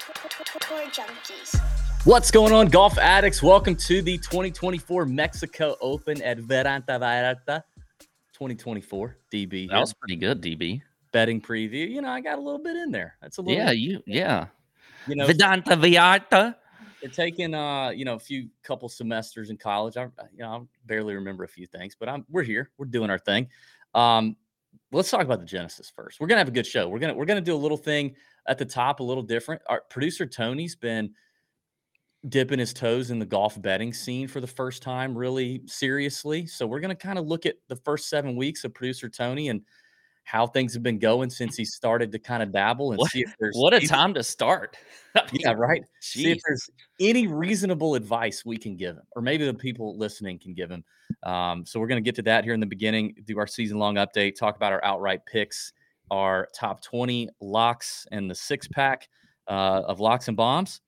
Tour junkies. What's going on, golf addicts? Welcome to the 2024 Mexico Open at Vidanta Vallarta 2024 DB. That was pretty good, DB. betting preview. You know, I got a little bit in there. That's a little, Yeah, you yeah. you know, Vidanta Viata. it taken uh, you know, a few couple semesters in college. I, you know, I barely remember a few things, but I'm we're here. We're doing our thing. Um, let's talk about the Genesis first. We're gonna have a good show. We're gonna we're gonna do a little thing at the top, a little different. Our producer Tony's been dipping his toes in the golf betting scene for the first time, really seriously. So we're gonna kind of look at the first seven weeks of producer Tony and how things have been going since he started to kind of dabble and What- see if there's What a time to start. Yeah, right. See if there's any reasonable advice we can give him, or maybe the people listening can give him. Um, so we're going to get to that here in the beginning, do our season long update, talk about our outright picks, our top 20 locks, and the six pack uh, of locks and bombs.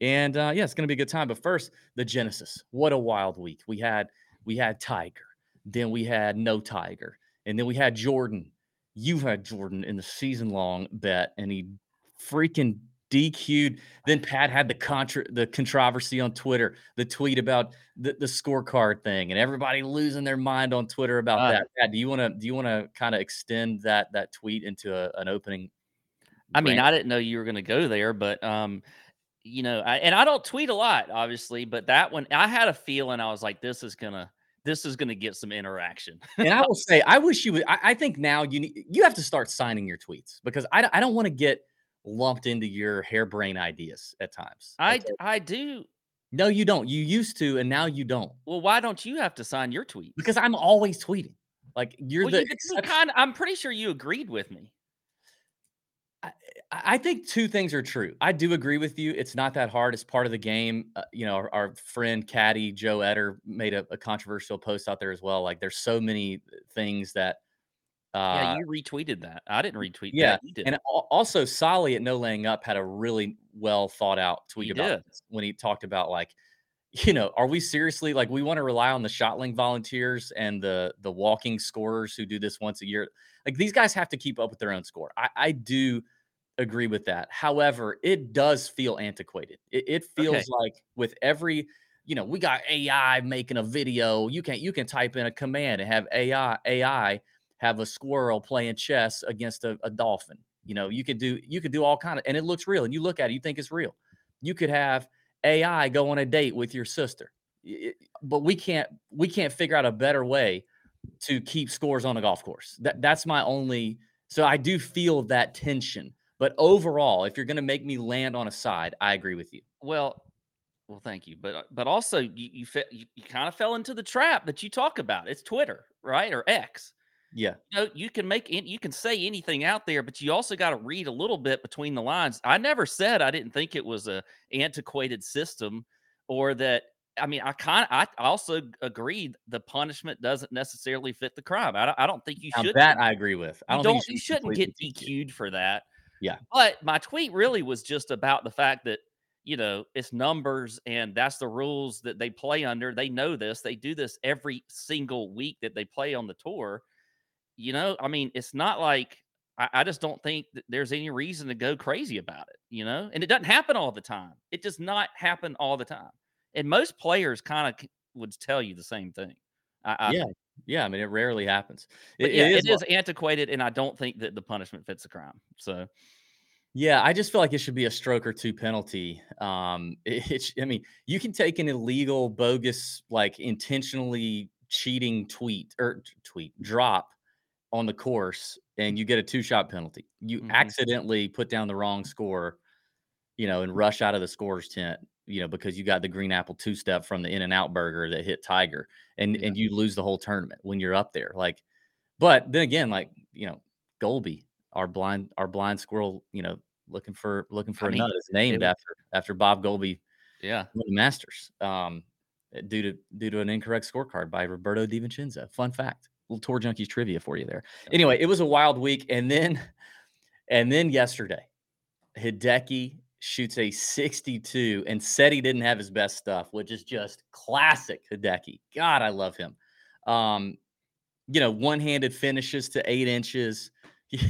And uh, yeah, it's going to be a good time. But first, the Genesis. What a wild week. We had we had Tiger, then we had no Tiger, and then we had Jordan. You had Jordan in the season long bet, and he freaking DQ'd. Then Pat had the contra- the controversy on Twitter, the tweet about the, the scorecard thing, and everybody losing their mind on Twitter about Uh, that. Pat, do you want to do you want to kind of extend that that tweet into a, an opening? I mean? I didn't know you were going to go there, but um, you know, I, and I don't tweet a lot, obviously, but that one, I had a feeling I was like, this is gonna, this is gonna get some interaction. and I will say, I wish you would. I, I think now you need, you have to start signing your tweets because I, I don't want to get lumped into your harebrained ideas at times. I, okay? I do. no, you don't. You used to, and now you don't Well, why don't you have to sign your tweet? because I'm always tweeting. Like you're Well, the. you, you kind of, I'm pretty sure you agreed with me. I I think two things are true. I do agree with you. It's not that hard. It's part of the game. Uh, you know, our, our friend Caddy Joe Etter made a, a controversial post out there as well. Like, there's so many things that. Uh, yeah, you retweeted that. I didn't retweet yeah, that. And also, Soly at No Laying Up had a really well thought out tweet He about this when he talked about like, you know, are we seriously like we want to rely on the Shotlink volunteers and the the walking scorers who do this once a year? Like these guys have to keep up with their own score. I, I do agree with that. However, it does feel antiquated. It, it feels Okay. like with every, you know, we got AI making a video. You can you can type in a command and have AI AI have a squirrel playing chess against a, a dolphin. You know, you could do you could do all kind of and it looks real. And you look at it, you think it's real. You could have AI go on a date with your sister. But we can't we can't figure out a better way to keep scores on a golf course. That that's my only so I do feel that tension. But overall, if you're going to make me land on a side, I agree with you. Well, well, thank you, but uh, but also you you, fe- you, you kind of fell into the trap that you talk about. It's Twitter, right, or X. Yeah. You know, you can make an- you can say anything out there, but you also got to read a little bit between the lines. I never said I didn't think it was a antiquated system, or that. I mean, I kind of I also agreed the punishment doesn't necessarily fit the crime. I don't, I don't think you Now should. that I agree with. I don't, don't, think you shouldn't get completely DQ'd for that. Yeah. But my tweet really was just about the fact that, you know, it's numbers and that's the rules that they play under. They know this. They do this every single week that they play on the tour. You know, I mean, it's not like I, I just don't think that there's any reason to go crazy about it, you know, and it doesn't happen all the time. It does not happen all the time. And most players kind of would tell you the same thing. I, I Yeah. Yeah, I mean, it rarely happens. It- yeah, it it is is antiquated, and I don't think that the punishment fits the crime. So Yeah, I just feel like it should be a stroke or two penalty. Um, it, it I mean, you can take an illegal, bogus, like intentionally cheating tweet or tweet drop on the course, and you get a two shot penalty. You Mhm. accidentally put down the wrong score, you know, and rush out of the scorer's tent, you know, because you got the green apple two step from the In and Out burger that hit Tiger, and Yeah. and you lose the whole tournament when you're up there. Like, but then again, like you know, Goalby, our blind our blind squirrel, you know, looking for looking for I a mean, nut is named after after Bob Goalby yeah, the Masters. Um, due to due to an incorrect scorecard by Roberto DiVincenzo. Fun fact, little tour junkies trivia for you there. Anyway, it was a wild week, and then and then yesterday, Hideki shoots a 62 and said he didn't have his best stuff, which is just classic Hideki. God, I love him. Um, you know, one-handed finishes to eight inches.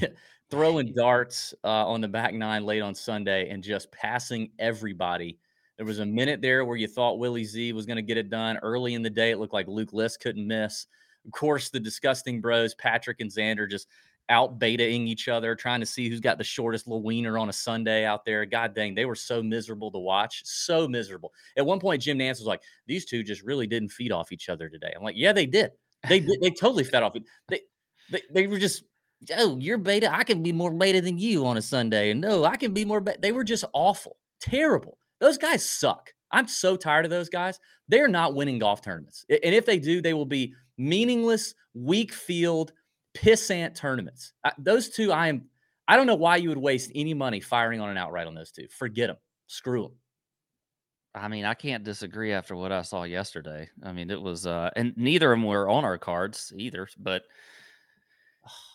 throwing darts uh, on the back nine late on Sunday and just passing everybody. There was a minute there where you thought Willie Z was going to get it done early in the day. It looked like Luke List couldn't miss. Of course, the disgusting bros, Patrick and Xander, just out betaing each other, trying to see who's got the shortest little wiener on a Sunday out there. God dang, they were so miserable to watch. So miserable. At one point, Jim Nantz was like, these two just really didn't feed off each other today. I'm like, yeah, they did. They did. They totally fed off. They, they, they were just, oh, you're beta. I can be more beta than you on a Sunday. And no, I can be more. They were just awful, terrible. Those guys suck. I'm so tired of those guys. They're not winning golf tournaments. And if they do, they will be meaningless, weak field, pissant tournaments. I, those two, I am. I don't know why you would waste any money firing on an outright on those two. Forget them. Screw them. I mean, I can't disagree after what I saw yesterday. I mean, it was, uh, and neither of them were on our cards either, but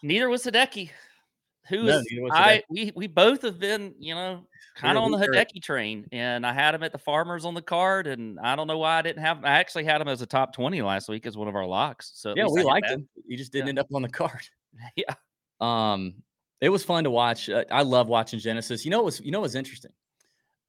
neither was Hideki. Who No, is I? We we both have been, you know, kind of on the Hideki train, and I had him at the Farmers on the card, and I don't know why I didn't have. I actually had him as a top twenty last week as one of our locks. So Yeah, we liked him. He just didn't Yeah. end up on the card. Yeah. Um, it was fun to watch. Uh, I love watching Genesis. You know what was you know what was interesting?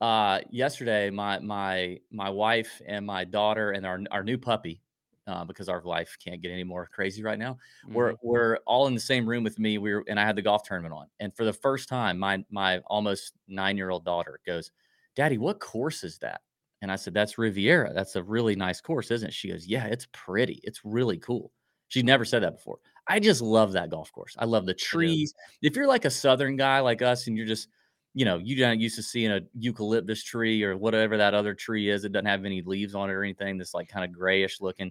Uh, yesterday, my my my wife and my daughter and our our new puppy, uh, because our life can't get any more crazy right now. We're Mhm. we're all in the same room with me. We were and I had the golf tournament on, and for the first time, my my almost nine year old daughter goes, "Daddy, what course is that?" And I said, "That's Riviera. That's a really nice course, isn't it?" She goes, "Yeah, it's pretty. It's really cool." She'd never said that before. I just love that golf course. I love the trees. If you're like a southern guy like us, and you're just you know, you don't used to seeing a eucalyptus tree or whatever that other tree is. It doesn't have any leaves on it or anything. That's like kind of grayish looking.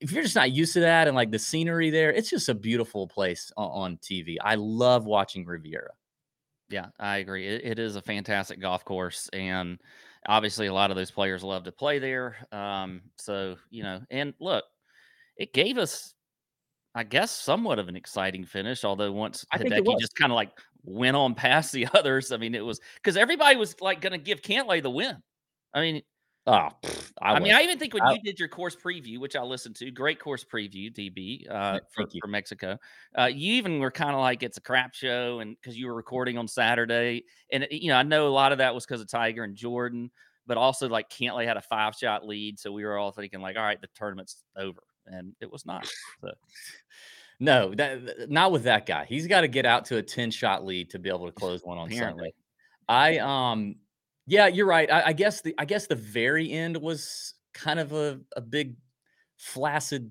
If you're just not used to that and like the scenery there, it's just a beautiful place on, on TV. I love watching Riviera. Yeah, I agree. It, it is a fantastic golf course, and obviously, a lot of those players love to play there. Um, so you know, and look, it gave us, I guess, somewhat of an exciting finish. Although once Hideki just kind of like went on past the others. I mean, it was because everybody was like going to give Cantlay the win. I mean, Oh, pfft, I, I, mean. I even think when I- you did your course preview, which I listened to, great course preview, DB, uh, for, for Mexico. Uh, you even were kind of like it's a crap show, and because you were recording on Saturday, and you know, I know a lot of that was because of Tiger and Jordan, but also like Cantlay had a five shot lead, so we were all thinking like, all right, the tournament's over, and it was not. So no, that not with that guy. He's got to get out to a 10 shot lead to be able to close one on Apparently. Sunday. I um yeah, you're right. I, I guess the I guess the very end was kind of a, a big flaccid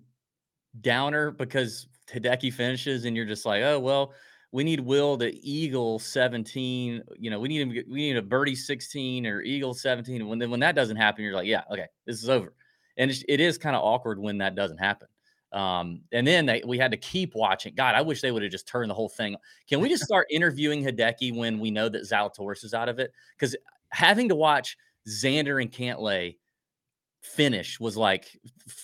downer because Hideki finishes and you're just like, oh well, we need Will to eagle 17. You know, we need him. We need a birdie 16 or eagle 17. And when then when that doesn't happen, you're like, yeah, okay, this is over. And it's, it is kind of awkward when that doesn't happen. Um, and then they, we had to keep watching. God, I wish they would have just turned the whole thing. Can we just start interviewing Hideki when we know that Zalatoris is out of it? Because having to watch Xander and Cantlay finish was like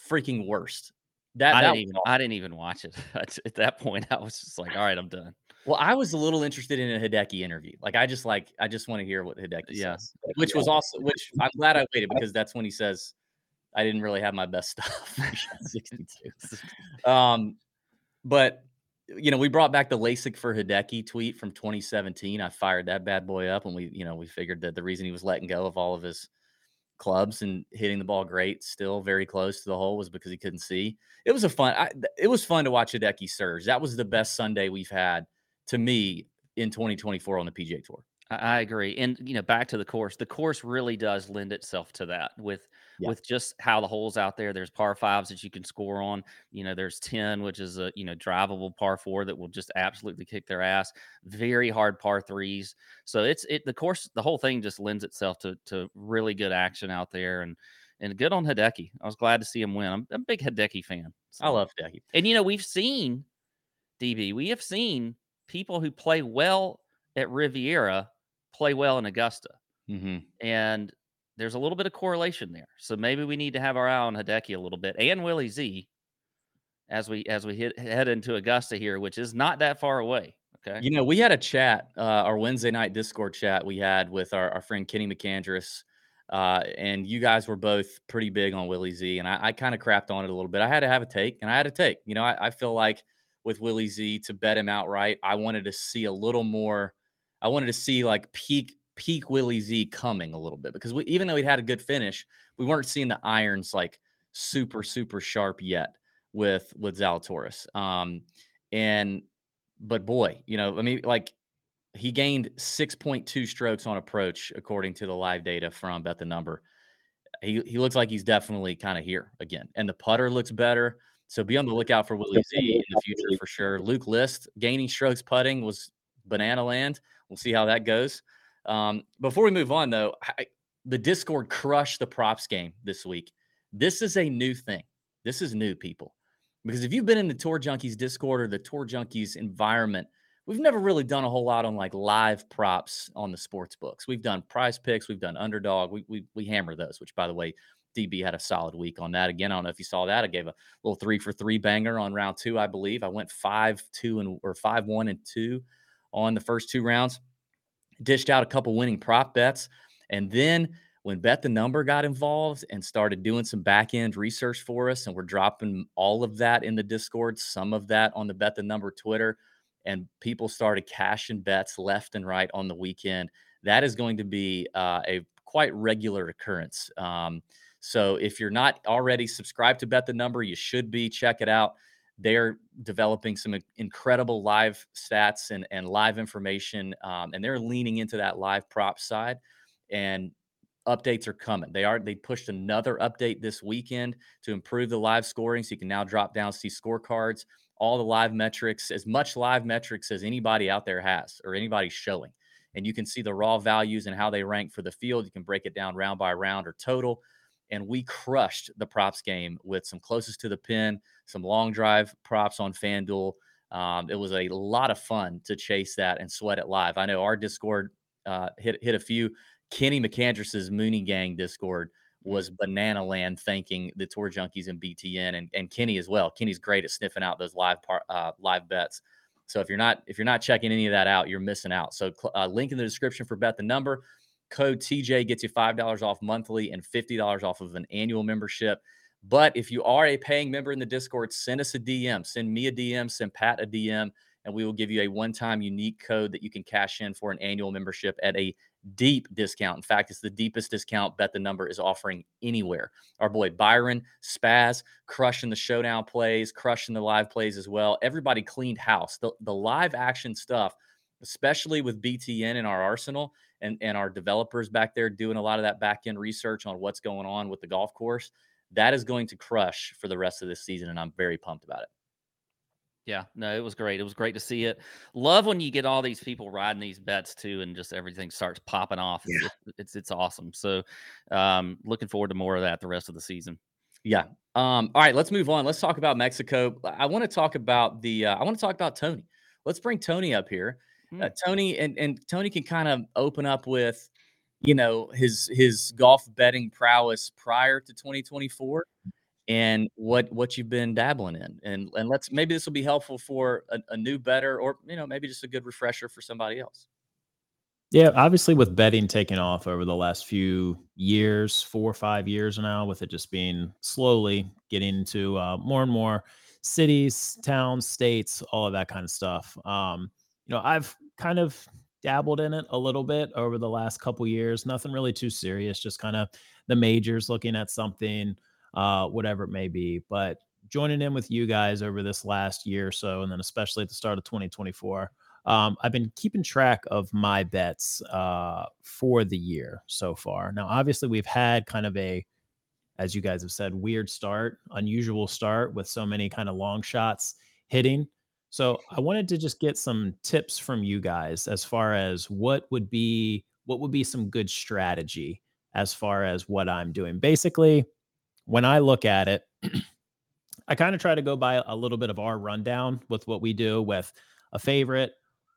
freaking worst. That, I that didn't even I didn't even watch it At- at that point. I was just like, all right, I'm done. Well, I was a little interested in a Hideki interview. Like, I just like, I just want to hear what Hideki Yeah. says, which was also, which I'm glad I waited because that's when he says, I didn't really have my best stuff. He 62. Um, but you know, we brought back the LASIK for Hideki tweet from 2017. I fired that bad boy up, and we, you know, we figured that the reason he was letting go of all of his clubs and hitting the ball great, still very close to the hole, was because he couldn't see. It was a fun. I, it was fun to watch Hideki surge. That was the best Sunday we've had to me in 2024 on the PGA Tour. I, I agree. And you know, back to the course, the course really does lend itself to that with Yeah. with just how the holes out there. There's par fives that you can score on. You know, there's 10, which is a you know drivable par four that will just absolutely kick their ass. Very hard par threes. So it's it the course, the whole thing just lends itself to to really good action out there and and good on Hideki. I was glad to see him win. I'm, I'm a big Hideki fan. I love Hideki. and you know, we've seen DB, we have seen people who play well at Riviera play well in Augusta. Mm-hmm. And there's a little bit of correlation there. So maybe we need to have our eye on Hideki a little bit and Willie Z as we as we hit, head into Augusta here, which is not that far away. Okay. You know, we had a chat, uh, our Wednesday night Discord chat we had with our, our friend Kenny McAndress. Uh, and you guys were both pretty big on Willie Z. And I, I kind of crapped on it a little bit. I had to have a take, and I had a take. You know, I, I feel like with Willie Z to bet him outright. I wanted to see a little more. I wanted to see like peak peak Willie Z coming a little bit because we, even though he had a good finish, we weren't seeing the irons like super super sharp yet with with Zalatoris. Um, and but boy, you know, I mean, like he gained 6.2 strokes on approach according to the live data from Bet the Number. He he looks like he's definitely kind of here again, and the putter looks better. So be on the lookout for Willie Z in the future for sure. Luke List gaining strokes putting was banana land. We'll see how that goes. Um, before we move on, though, I, the Discord crushed the props game this week. This is a new thing. This is new, people. Because if you've been in the Tour Junkies Discord or the Tour Junkies environment, we've never really done a whole lot on like live props on the sports books. We've done prize picks, we've done underdog, we, we, we hammer those, which by the way, DB had a solid week on that. Again, I don't know if you saw that. I gave a little three for three banger on round two, I believe. I went five, two, and or five, one, and two on the first two rounds dished out a couple winning prop bets. And then when Bet the Number got involved and started doing some back end research for us, and we're dropping all of that in the Discord, some of that on the Bet the Number Twitter, and people started cashing bets left and right on the weekend. That is going to be uh, a quite regular occurrence. Um, so if you're not already subscribed to Bet the Number, you should be. Check it out. They're developing some incredible live stats and, and live information, um, and they're leaning into that live prop side. And updates are coming. They are they pushed another update this weekend to improve the live scoring, so you can now drop down see scorecards, all the live metrics, as much live metrics as anybody out there has or anybody showing. And you can see the raw values and how they rank for the field. You can break it down round by round or total and we crushed the props game with some closest to the pin, some long drive props on FanDuel. Um, it was a lot of fun to chase that and sweat it live. I know our Discord uh, hit hit a few. Kenny McAndress's Mooney Gang Discord was banana land, thanking the tour junkies and BTN and, and Kenny as well. Kenny's great at sniffing out those live par, uh, live bets. So if you're not if you're not checking any of that out, you're missing out. So uh, link in the description for bet the number. Code TJ gets you $5 off monthly and $50 off of an annual membership. But if you are a paying member in the Discord, send us a DM, send me a DM, send Pat a DM, and we will give you a one time unique code that you can cash in for an annual membership at a deep discount. In fact, it's the deepest discount Bet the Number is offering anywhere. Our boy Byron Spaz crushing the showdown plays, crushing the live plays as well. Everybody cleaned house. The, the live action stuff, especially with BTN in our arsenal, and, and our developers back there doing a lot of that back end research on what's going on with the golf course, that is going to crush for the rest of this season. And I'm very pumped about it. Yeah, no, it was great. It was great to see it. Love when you get all these people riding these bets too, and just everything starts popping off. Yeah. It's, it's, it's awesome. So, um, looking forward to more of that the rest of the season. Yeah. Um, all right, let's move on. Let's talk about Mexico. I want to talk about the. Uh, I want to talk about Tony. Let's bring Tony up here. Uh, hmm. Tony and and Tony can kind of open up with, you know, his his golf betting prowess prior to 2024 and what what you've been dabbling in and and let's maybe this will be helpful for a, a, new bettor or you know maybe just a good refresher for somebody else yeah obviously with betting taking off over the last few years four or five years now with it just being slowly getting to uh, more and more cities towns states all of that kind of stuff um, you know i've kind of dabbled in it a little bit over the last couple years. Nothing really too serious, just kind of the majors looking at something, uh, whatever it may be. But joining in with you guys over this last year or so, and then especially at the start of 2024, um, I've been keeping track of my bets uh, for the year so far. Now, obviously, we've had kind of a, as you guys have said, weird start, unusual start with so many kind of long shots hitting. So I wanted to just get some tips from you guys as far as what would be what would be some good strategy as far as what I'm doing. Basically, when I look at it, I kind of try to go by a little bit of our rundown with what we do with a favorite,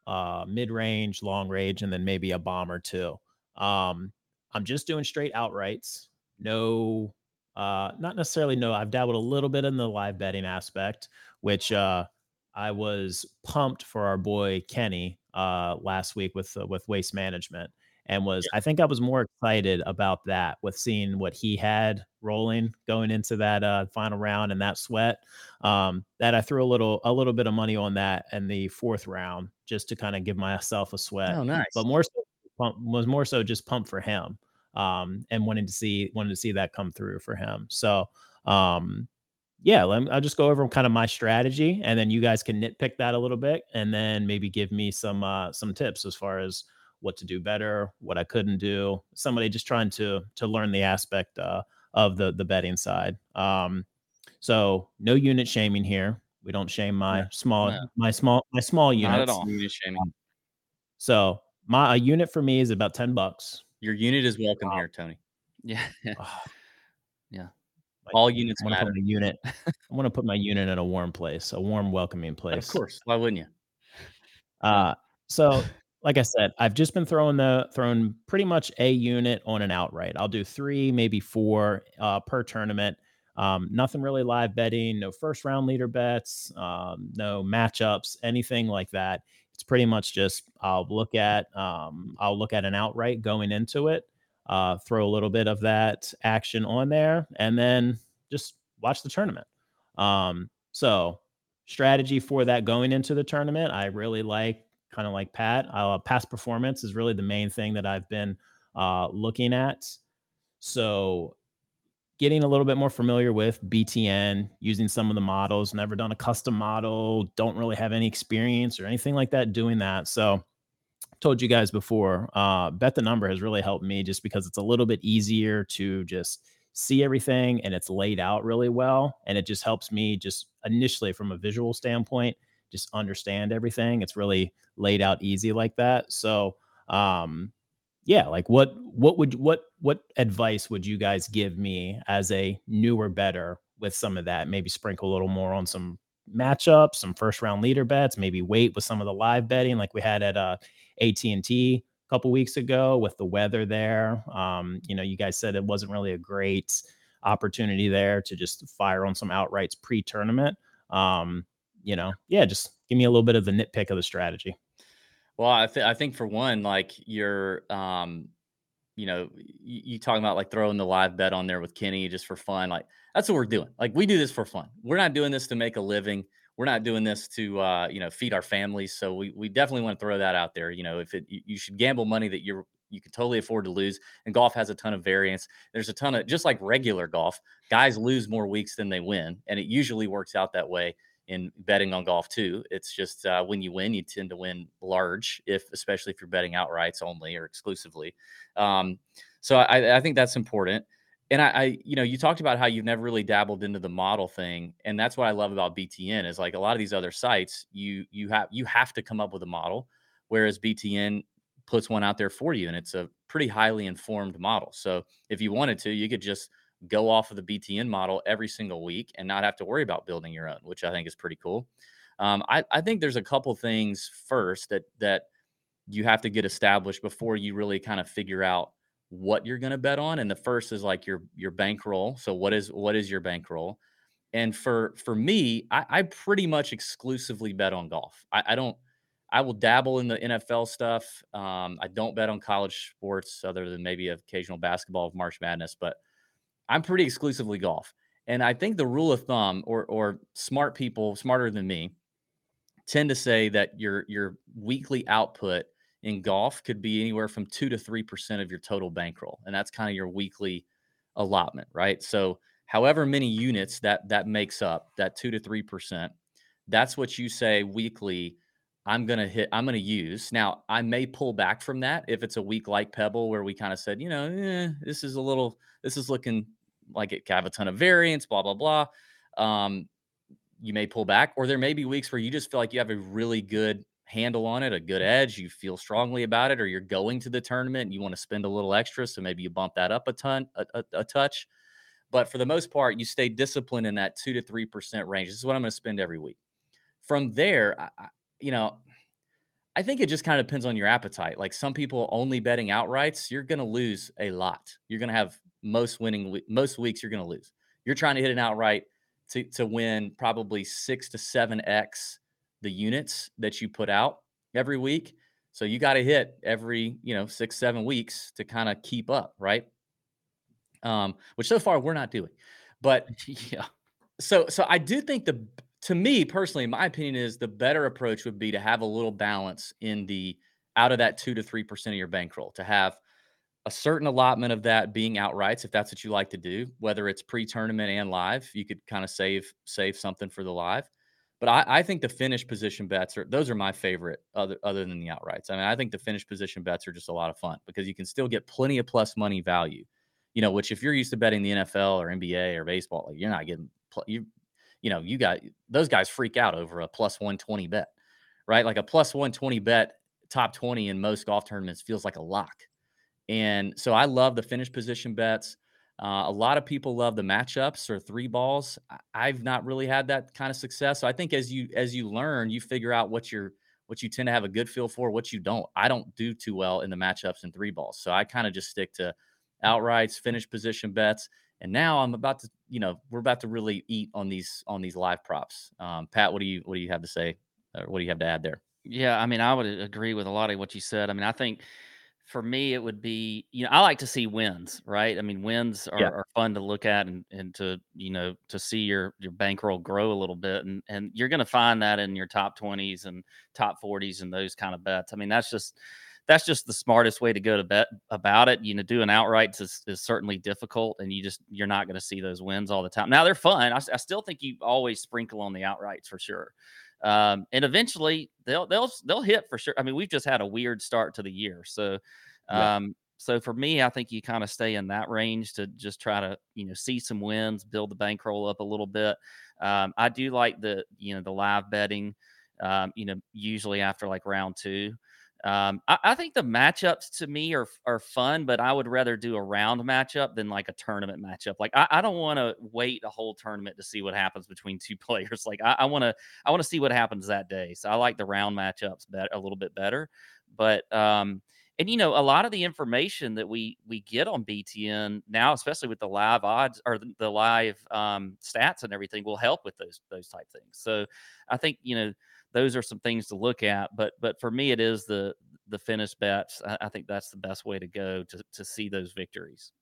uh, mid range, long range, and then maybe a bomb or two. Um, I'm just doing straight outrights. No, uh, not necessarily no. I've dabbled a little bit in the live betting aspect, which uh, I was pumped for our boy Kenny uh, last week with uh, with waste management, and was I think I was more excited about that with seeing what he had rolling going into that uh, final round and that sweat um, that I threw a little a little bit of money on that in the fourth round just to kind of give myself a sweat. Oh, nice. But more so pump, was more so just pumped for him um, and wanting to see wanted to see that come through for him. So um, yeah, let me, I'll just go over kind of my strategy, and then you guys can nitpick that a little bit, and then maybe give me some uh, some tips as far as what to do better, what I couldn't do. Somebody just trying to to learn the aspect uh, of the the betting side. Um, so no unit shaming here. We don't shame my Yeah. small Yeah. my small my small units. Not at all. Unit shaming. So my a unit for me is about ten bucks. Your unit is welcome here, Tony. Yeah. Ah, Yeah. My- All units I want to matter. put my unit. I want to put my unit in a warm place, a warm, welcoming place. Of course. Why wouldn't you? Uh, so like I said, I've just been throwing the throwing pretty much a unit on an outright. I'll do three, maybe four uh, per tournament. Um, nothing really live betting, no first round leader bets, um, no matchups, anything like that. It's pretty much just I'll look at um, I'll look at an outright going into it, uh, throw a little bit of that action on there, and then just watch the tournament. Um, so strategy for that going into the tournament, I really like kind of like Pat. Uh, past performance is really the main thing that I've been uh, looking at. So getting a little bit more familiar with BTN, using some of the models, never done a custom model, don't really have any experience or anything like that doing that. So told you guys before, uh, bet the number has really helped me just because it's a little bit easier to just see everything and it's laid out really well. And it just helps me just initially from a visual standpoint, just understand everything. It's really laid out easy like that. So, um, yeah, like what, what would, what, what advice would you guys give me as a newer bettor with some of that? Maybe sprinkle a little more on some matchups, some first round leader bets, maybe wait with some of the live betting like we had at uh, AT&T a couple weeks ago with the weather there. Um, you know, you guys said it wasn't really a great opportunity there to just fire on some outrights pre-tournament. Um, you know, yeah, just give me a little bit of the nitpick of the strategy. Well, I, th- I think for one, like you're, um, you know, you, you talking about like throwing the live bet on there with Kenny just for fun. Like that's what we're doing. Like we do this for fun. We're not doing this to make a living. We're not doing this to, uh, you know, feed our families. So we, we definitely want to throw that out there. You know, if it, you, should gamble money that you're, you can totally afford to lose. And golf has a ton of variance. There's a ton of, just like regular golf, guys lose more weeks than they win. And it usually works out that way in betting on golf too. It's just uh, when you win, you tend to win large, if especially if you're betting outrights only or exclusively. Um, so I, I think that's important. And I, I, you know, you talked about how you've never really dabbled into the model thing, and that's what I love about BTN is like a lot of these other sites, you you have you have to come up with a model, whereas BTN puts one out there for you, and it's a pretty highly informed model. So if you wanted to, you could just go off of the BTN model every single week and not have to worry about building your own, which I think is pretty cool. Um, I, I think there's a couple things first that that you have to get established before you really kind of figure out what you're going to bet on. And the first is like your your bankroll. So what is what is your bankroll? And for for me, I, I pretty much exclusively bet on golf. I, I don't. I will dabble in the NFL stuff. Um, I don't bet on college sports other than maybe occasional basketball of March Madness, but I'm pretty exclusively golf. And I think the rule of thumb, or or smart people smarter than me, tend to say that your your weekly output in golf could be anywhere from two to three percent of your total bankroll, and that's kind of your weekly allotment, right? So, however many units that that makes up, that two to three percent, that's what you say weekly. I'm gonna hit. I'm gonna use. Now, I may pull back from that if it's a week like Pebble, where we kind of said, you know, eh, this is a little, this is looking like it have a ton of variance, blah blah blah. Um, you may pull back, or there may be weeks where you just feel like you have a really good handle on it, a good mm-hmm. edge, you feel strongly about it, or you're going to the tournament and you want to spend a little extra. So maybe you bump that up a ton, a, a, a touch. But for the most part, you stay disciplined in that two to three percent range. This is what I'm going to spend every week. From there, I, you know, I think it just kind of depends on your appetite. Like some people only betting outrights, you're going to lose a lot. You're going to have most winning most weeks you're going to lose. You're trying to hit an outright to to win probably 6 to 7x the units that you put out every week. So you got to hit every, you know, six, seven weeks to kind of keep up, right? Um, which so far we're not doing. But yeah. so so I do think the to me personally, my opinion is the better approach would be to have a little balance in the out of that two to three percent of your bankroll to have a certain allotment of that being outrights if that's what you like to do whether it's pre-tournament and live you could kind of save save something for the live but I, I think the finish position bets are those are my favorite other other than the outrights. I mean, I think the finish position bets are just a lot of fun because you can still get plenty of plus money value. You know, which if you're used to betting the NFL or NBA or baseball, like you're not getting you you know, you got those guys freak out over a plus 120 bet, right? Like a plus 120 bet top 20 in most golf tournaments feels like a lock. And so I love the finish position bets. Uh, a lot of people love the matchups or three balls. I've not really had that kind of success. So I think as you as you learn, you figure out what you're what you tend to have a good feel for, what you don't. I don't do too well in the matchups and three balls, so I kind of just stick to outrights, finish position bets. And now I'm about to, you know, we're about to really eat on these on these live props. Um, Pat, what do you what do you have to say, or what do you have to add there? Yeah, I mean, I would agree with a lot of what you said. I mean, I think for me, it would be, you know, I like to see wins, right? I mean, wins are, Yeah. are fun to look at and, and to, you know, to see your your bankroll grow a little bit. And and you're gonna find that in your top 20s and top 40s and those kind of bets. I mean, that's just that's just the smartest way to go to bet about it. You know, doing outrights is, is certainly difficult, and you just you're not going to see those wins all the time. Now they're fun. I still think you always sprinkle on the outrights for sure, um, and eventually they'll they'll they'll hit for sure. I mean, we've just had a weird start to the year, so Yeah. um, so for me, I think you kind of stay in that range to just try to you know see some wins, build the bankroll up a little bit. Um, I do like the you know the live betting. Um, you know, usually after like round two. Um, I, I think the matchups to me are are fun, but I would rather do a round matchup than like a tournament matchup. Like I, I don't want to wait a whole tournament to see what happens between two players. Like I want to I want to see what happens that day. So I like the round matchups better a little bit better. But um, and you know a lot of the information that we we get on BTN now, especially with the live odds or the, the live um, stats and everything, will help with those those type things. So I think you know those are some things to look at. But but for me, it is the the finish bets. I, I think that's the best way to go to to see those victories.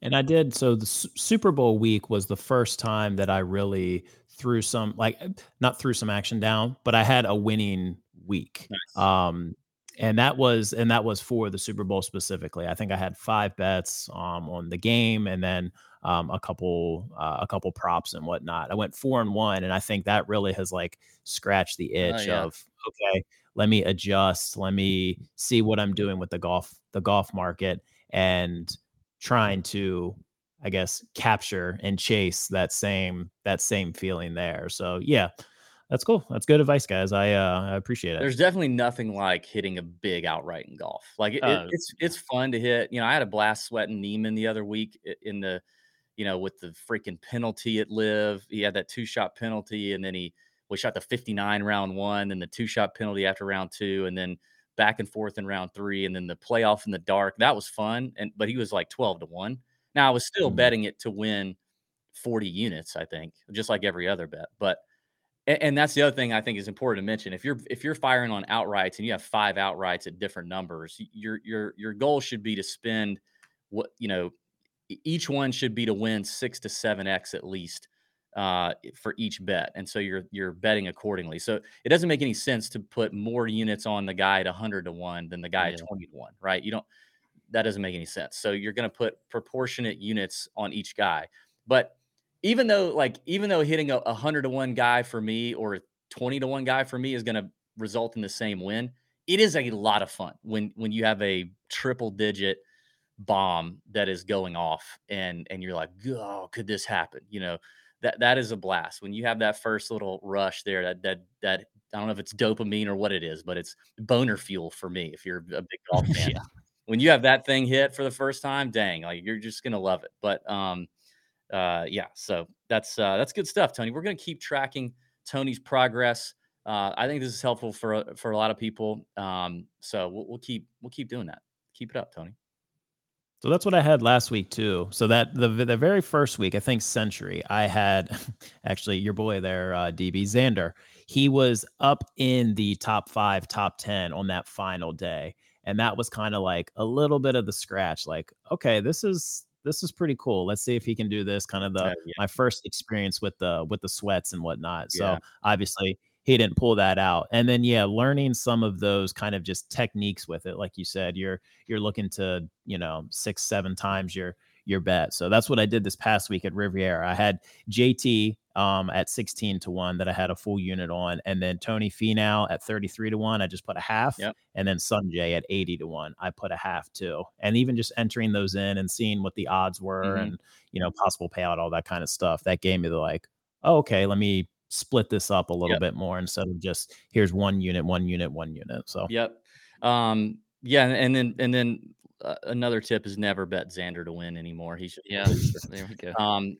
And I did. So the Su- Super Bowl week was the first time that I really threw some, like, uh, not threw some action down, but I had a winning week. Nice. Um, and that was, and that was for the Super Bowl specifically. I think I had five bets um, on the game, and then um, a couple, uh, a couple props and whatnot. I went four and one, and I think that really has like scratched the itch yeah. of okay, let me adjust, let me see what I'm doing with the golf, the golf market, and trying to i guess capture and chase that same that same feeling there so yeah that's cool that's good advice guys i uh i appreciate it There's definitely nothing like hitting a big outright in golf. Like it, Oh. it's it's fun to hit. You know, I had a blast sweating Niemann the other week in the, you know, with the freaking penalty at LIV. He had that two shot penalty, and then he we shot the 59 round one, and the two shot penalty after round two, and then back and forth in round three, and then the playoff in the dark. That was fun. And but he was like 12 to one. Now I was still Mhm. betting it to win 40 units, I think, just like every other bet. But and that's the other thing I think is important to mention. If you're if you're firing on outrights and you have five outrights at different numbers, your your your goal should be to spend what you know. Each one should be to win six to seven x at least uh, for each bet, and so you're you're betting accordingly. So it doesn't make any sense to put more units on the guy at hundred to one than the guy at twenty to one, right? You don't. That doesn't make any sense. So you're going to put proportionate units on each guy, but even though like even though hitting a, a hundred to one guy for me or 20 to one guy for me is going to result in the same win it is a lot of fun when when you have a triple digit bomb that is going off and and you're like oh could this happen you know that that is a blast when you have that first little rush there that that that i don't know if it's dopamine or what it is but it's boner fuel for me if you're a big golf fan Yeah. when you have that thing hit for the first time dang like you're just gonna love it but um uh, yeah, so that's uh, that's good stuff, Tony. We're gonna keep tracking Tony's progress. Uh, I think this is helpful for for a lot of people. Um, so we'll, we'll keep we'll keep doing that. Keep it up, Tony. So that's what I had last week too. So that the the very first week, I think Sentry, I had actually your boy there, uh, DB Xander. He was up in the top five, top ten on that final day, and that was kind of like a little bit of the scratch. Like, okay, this is this is pretty cool. Let's see if he can do this. Kind of the yeah. my first experience with the with the sweats and whatnot. So Yeah. obviously he didn't pull that out. And then yeah, learning some of those kind of just techniques with it, like you said, you're you're looking to you know six seven times your your bet. So that's what I did this past week at Riviera. I had JT um, at 16 to 1 that I had a full unit on. And then Tony Finau at 33 to 1, I just put a half. Yep. And then Sungjae at 80 to 1, I put a half too. And even just entering those in and seeing what the odds were Mhm. and, you know, possible payout, all that kind of stuff, that gave me the like, oh, okay, let me split this up a little Yep. bit more instead of just here's one unit, one unit, one unit. So, Yep. Um, yeah, and, and then and then uh, another tip is never bet Xander to win anymore. He should. Yeah, there we go. Um,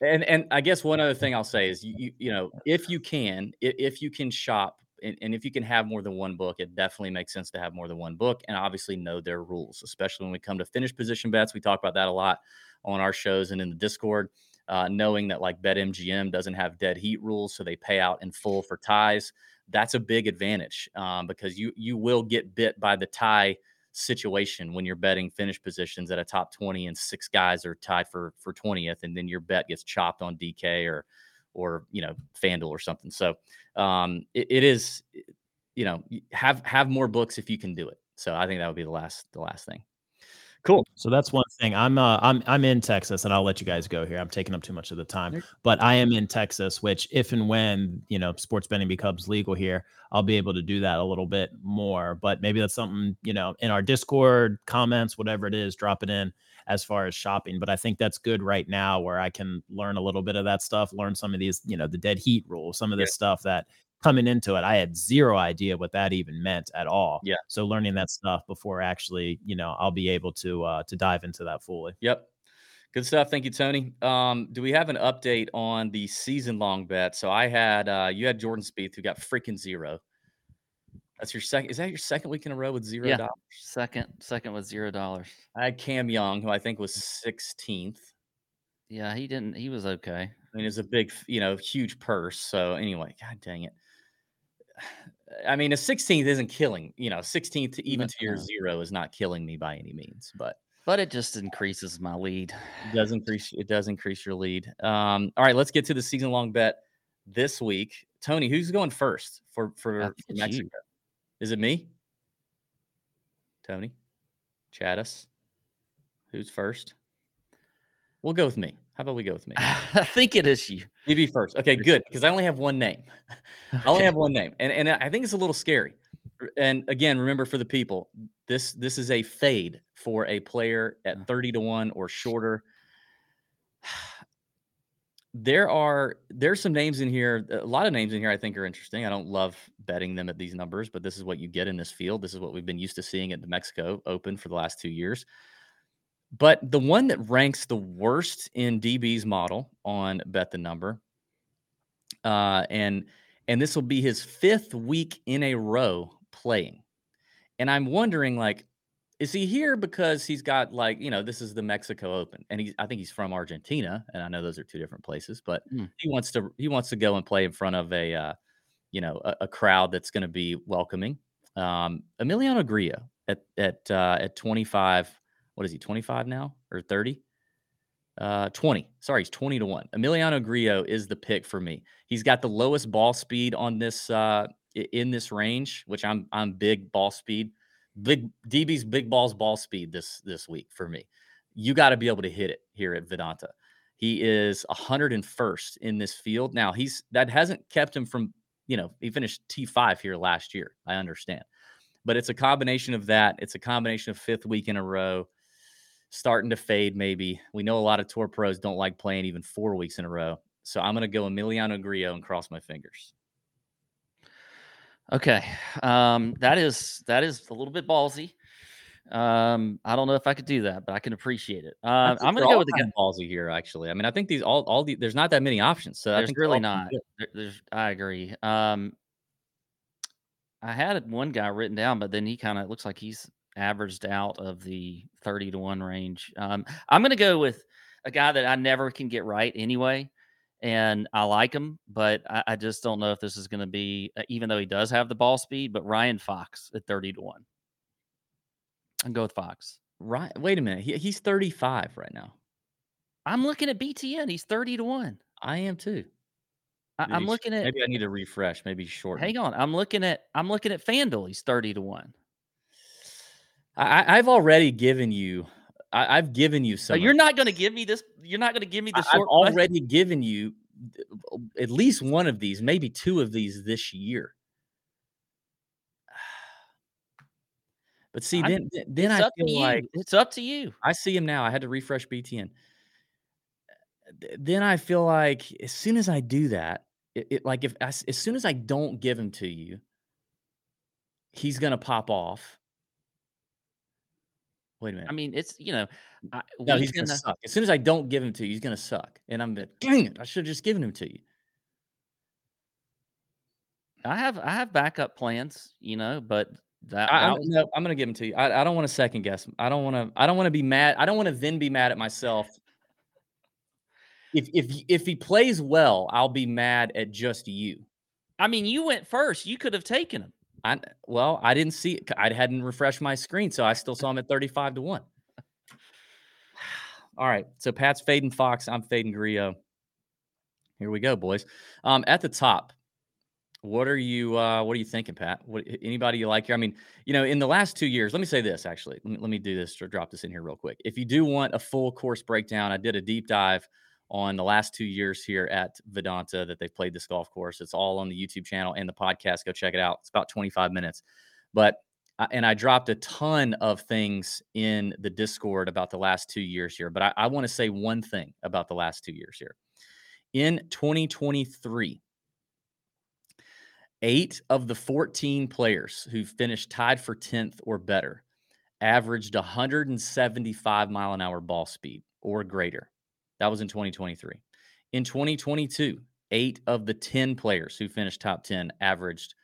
and and I guess one other thing I'll say is you you, you know if you can if, if you can shop and, and if you can have more than one book, it definitely makes sense to have more than one book and obviously know their rules, especially when we come to finish position bets. We talk about that a lot on our shows and in the Discord. Uh, knowing that like BetMGM doesn't have dead heat rules, so they pay out in full for ties. That's a big advantage um, because you you will get bit by the tie situation when you're betting finish positions at a top 20 and six guys are tied for for 20th and then your bet gets chopped on DK or or you know FanDuel or something. So um it, it is you know have have more books if you can do it. So I think that would be the last the last thing. Cool. So that's one thing. I'm uh, I'm I'm in Texas, and I'll let you guys go here. I'm taking up too much of the time, but I am in Texas. Which, if and when you know sports betting becomes legal here, I'll be able to do that a little bit more. But maybe that's something you know in our Discord comments, whatever it is, drop it in as far as shopping. But I think that's good right now, where I can learn a little bit of that stuff, learn some of these, you know, the dead heat rule, some of this stuff that coming into it, I had zero idea what that even meant at all. Yeah. So learning that stuff before actually, you know, I'll be able to uh to dive into that fully. Yep. Good stuff. Thank you, Tony. Um, do we have an update on the season long bet? So I had uh you had Jordan Spieth who got freaking zero. That's your second. Is that your second week in a row with zero Yeah. dollars? Second, second was zero dollars. I had Cam Young, who I think was 16th. Yeah, he didn't. He was okay. I mean, it's a big, you know, huge purse. So anyway, god dang it. I mean, a 16th isn't killing, you know, 16th to even to your zero is not killing me by any means, but But it just increases my lead. it does increase it does increase your lead. Um, all right, let's get to the season long bet this week. Tony, who's going first for for, for it's you. Mexico? Is it me? Tony? Chattis? Who's first? We'll go with me. How about we go with me? I think it is you. You be first. Okay, good. Because I only have one name. I only have one name. And and I think it's a little scary. And again, remember for the people, this this is a fade for a player at uh-huh. 30 to 1 or shorter. There are there's some names in here. A lot of names in here I think are interesting. I don't love betting them at these numbers, but this is what you get in this field. This is what we've been used to seeing at the Mexico Open for the last two years. But the one that ranks the worst in DB's model on bet the number, uh, and and this will be his fifth week in a row playing. And I'm wondering, like, is he here because he's got like, you know, this is the Mexico Open, and he's I think he's from Argentina, and I know those are two different places, but Hmm. he wants to he wants to go and play in front of a uh, you know a, a crowd that's going to be welcoming. Um, Emiliano Grillo at at uh, at 25, what is he 25 now or 30? Uh, 20. Sorry, he's 20 to 1. Emiliano Grillo is the pick for me. He's got the lowest ball speed on this uh in this range, which I'm I'm big ball speed. Big DB's big balls ball speed this this week for me. You got to be able to hit it here at Vidanta. He is 101st in this field. Now, he's that hasn't kept him from, you know, he finished T5 here last year. I understand. But it's a combination of that. It's a combination of fifth week in a row starting to fade maybe. We know a lot of tour pros don't like playing even four weeks in a row. So I'm going to go Emiliano Grillo and cross my fingers. Okay. Um, that is that is a little bit ballsy. Um, I don't know if I could do that, but I can appreciate it. Um, I'm gonna go with the guy. ballsy here, actually. I mean, I think these all all the there's not that many options. So I There's think really not. There- there's I agree. Um, I had one guy written down, but then he kind of looks like he's averaged out of the 30 to 1 range. Um, I'm going to go with a guy that I never can get right anyway. And I like him, but I, I just don't know if this is going to be, uh, even though he does have the ball speed, but Ryan Fox at 30 to 1. And go with Fox. Right. Wait a minute. He, he's 35 right now. I'm looking at BTN. He's 30 to 1. I am too. I, I'm looking at Maybe I need to refresh. Maybe short. hang on. I'm looking at I'm looking at FanDuel. He's 30 to 1. I, I- I've already given you. I, I've given you So some. you're not gonna give me this, you're not gonna give me the I- I've short question? already given you at least one of these, maybe two of these this year. But see, then then- then I feel like it's up to you. I see him now. I had to refresh BTN. Then I feel like as soon as I do that, it, it like if as, as soon as I don't give him to you, he's gonna pop off. Wait a minute. I mean, it's you know, I, no, he's gonna uh, suck. As soon as I don't give him to you, he's gonna suck. And I'm like, dang it, I should have just given him to you. I have I have backup plans, you know, but that, I, I'm, was- no, I'm gonna give him to you. I, I don't want to second guess. I don't want to. I don't want to be mad. I don't want to then be mad at myself. If if if he plays well, I'll be mad at just you. I mean, you went first. You could have taken him. I well, I didn't see it. I hadn't refreshed my screen, so I still saw him at 35 to one. All right, so Pat's fading Fox. I'm fading Grillo. Here we go, boys. Um, at the top, what are you? Uh, what are you thinking, Pat? What anybody you like here? I mean, you know, in the last two years, let me say this. Actually, let me, let me do this or drop this in here real quick. If you do want a full course breakdown, I did a deep dive on the last two years here at Vidanta that they've played this golf course. It's all on the YouTube channel and the podcast. Go check it out. It's about 25 minutes. But uh, and I dropped a ton of things in the Discord about the last two years here. But I, I want to say one thing about the last two years here. In 2023, eight of the 14 players who finished tied for 10th or better averaged 175 mile an hour ball speed or greater. That was in 2023. In 2022, eight of the 10 players who finished top 10 averaged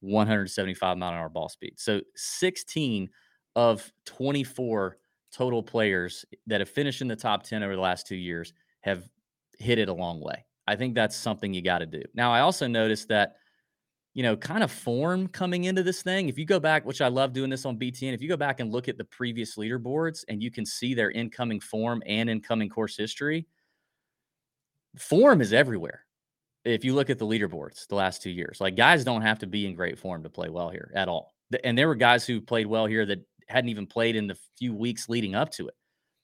175 mile an hour ball speed. So 16 of 24 total players that have finished in the top 10 over the last two years have hit it a long way. I think that's something you got to do. Now, I also noticed that, you know, kind of form coming into this thing. If you go back, which I love doing this on BTN, if you go back and look at the previous leaderboards and you can see their incoming form and incoming course history, form is everywhere. If you look at the leaderboards the last two years, like guys don't have to be in great form to play well here at all. And there were guys who played well here that hadn't even played in the few weeks leading up to it.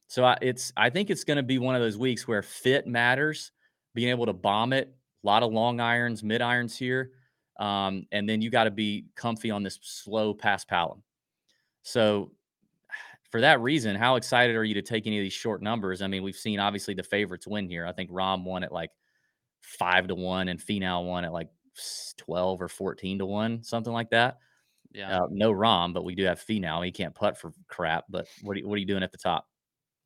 So I, it's I think it's going to be one of those weeks where fit matters, being able to bomb it, a lot of long irons, mid irons here, um, and then you got to be comfy on this slow paspalum. So for that reason, how excited are you to take any of these short numbers? I mean, we've seen obviously the favorites win here. I think Rahm won at like five to one, and Finau won at like twelve or fourteen to one, something like that. Yeah. Uh, no Rahm, but we do have Finau. He can't putt for crap. But what are you, what are you doing at the top?